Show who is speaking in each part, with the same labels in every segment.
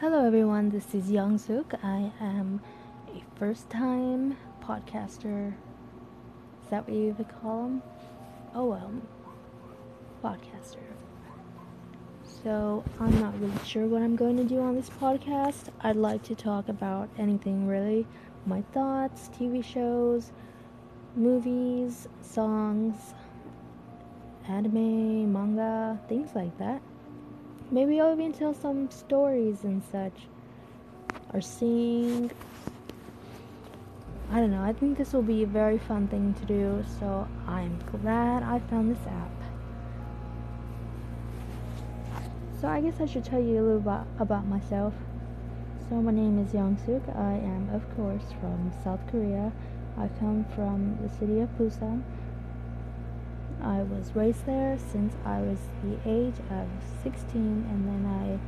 Speaker 1: Hello, everyone. This is Young Suk. I am a first time podcaster. Is that what you would call them? Oh, well, podcaster. So, I'm not really sure what I'm going to do on this podcast. I'd like to talk about anything really my thoughts, TV shows, movies, songs, anime, manga, things like that. Maybe I'll even tell some stories and such. Or sing. I don't know. I think this will be a very fun thing to do, so I'm glad I found this app. So I guess I should tell you a little about, about myself. So my name is Young Suk. I am, of course, from South Korea. I come from the city of Busan. I was raised there since I was the age of 16, and then I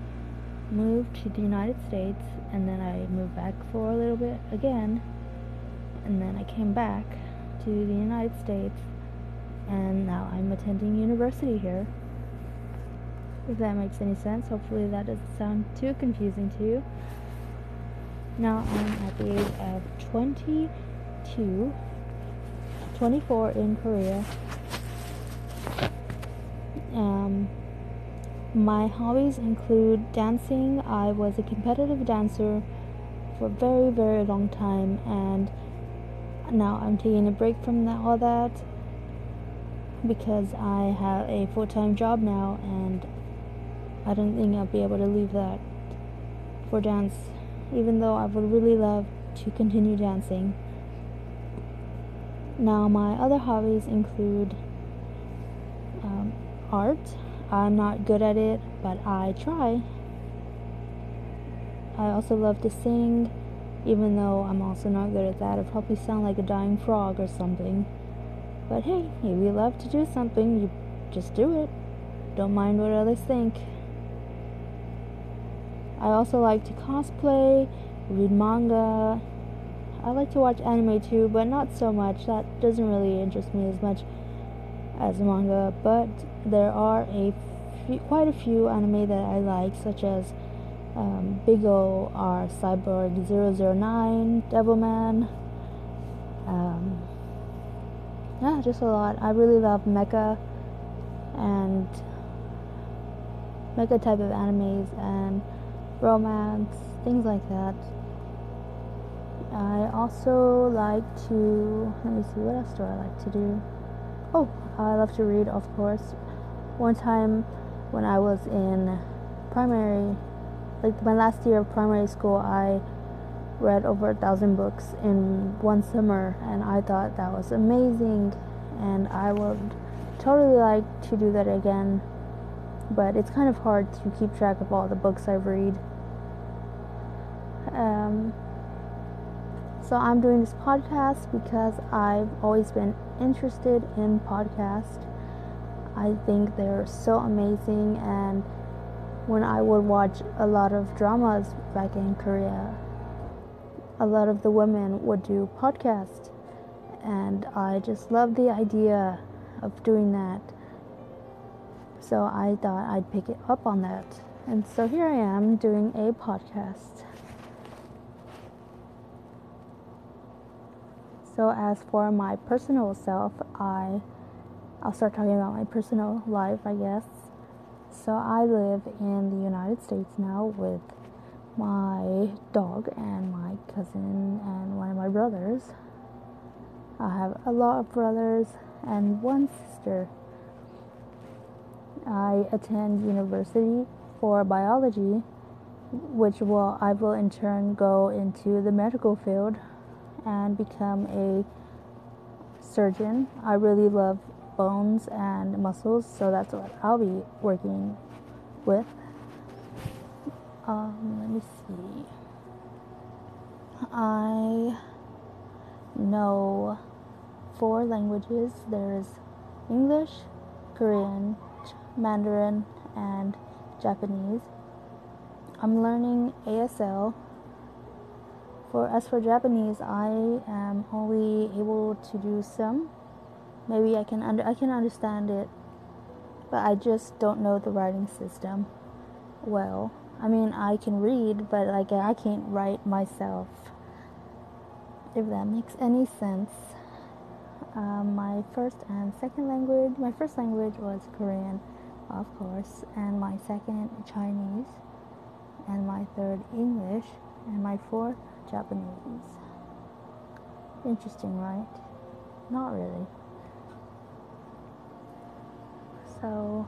Speaker 1: moved to the United States, and then I moved back for a little bit again, and then I came back to the United States, and now I'm attending university here. If that makes any sense, hopefully that doesn't sound too confusing to you. Now I'm at the age of 22, 24 in Korea, my hobbies include dancing. I was a competitive dancer for a very, very long time, and now I'm taking a break from that, all that because I have a full time job now, and I don't think I'll be able to leave that for dance, even though I would really love to continue dancing. Now, my other hobbies include um, art. I'm not good at it, but I try. I also love to sing, even though I'm also not good at that. I probably sound like a dying frog or something. But hey, if you love to do something, you just do it. Don't mind what others think. I also like to cosplay, read manga. I like to watch anime too, but not so much. That doesn't really interest me as much as manga, but there are a few, quite a few anime that I like, such as um, Big O or Cyborg 009, Devilman. Um, yeah, just a lot. I really love mecha and mecha type of animes and romance, things like that. I also like to, let me see, what else do I like to do? Oh, I love to read, of course. One time when I was in primary, like my last year of primary school, I read over a thousand books in one summer, and I thought that was amazing. And I would totally like to do that again, but it's kind of hard to keep track of all the books I read. Um, so I'm doing this podcast because I've always been interested in podcasts. I think they're so amazing and when I would watch a lot of dramas back in Korea, a lot of the women would do podcasts and I just love the idea of doing that. So I thought I'd pick it up on that. And so here I am doing a podcast. So as for my personal self, I I'll start talking about my personal life, I guess. So I live in the United States now with my dog and my cousin and one of my brothers. I have a lot of brothers and one sister. I attend university for biology, which will I will in turn go into the medical field and become a surgeon. I really love bones and muscles, so that's what I'll be working with. Um, let me see. I know four languages there's English, Korean, Mandarin, and Japanese. I'm learning ASL for as for Japanese, I am only able to do some. Maybe I can under I can understand it, but I just don't know the writing system well. I mean, I can read, but like I can't write myself. If that makes any sense. Um, my first and second language, my first language was Korean, of course, and my second Chinese, and my third English, and my fourth Japanese. Interesting, right? Not really. So,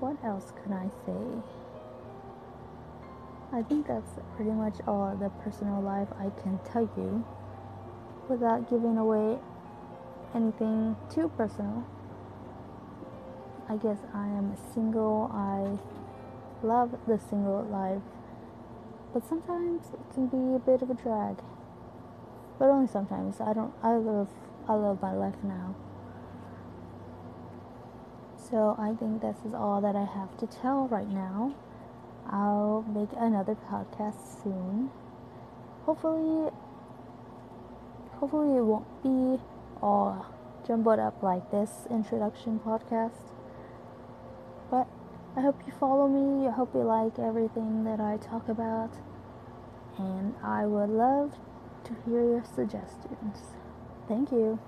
Speaker 1: what else can I say? I think that's pretty much all the personal life I can tell you without giving away anything too personal. I guess I am single. I love the single life, but sometimes it can be a bit of a drag. But only sometimes. I don't. I love. I love my life now. So I think this is all that I have to tell right now. I'll make another podcast soon. Hopefully, hopefully it won't be all jumbled up like this introduction podcast. I hope you follow me. I hope you like everything that I talk about. And I would love to hear your suggestions. Thank you.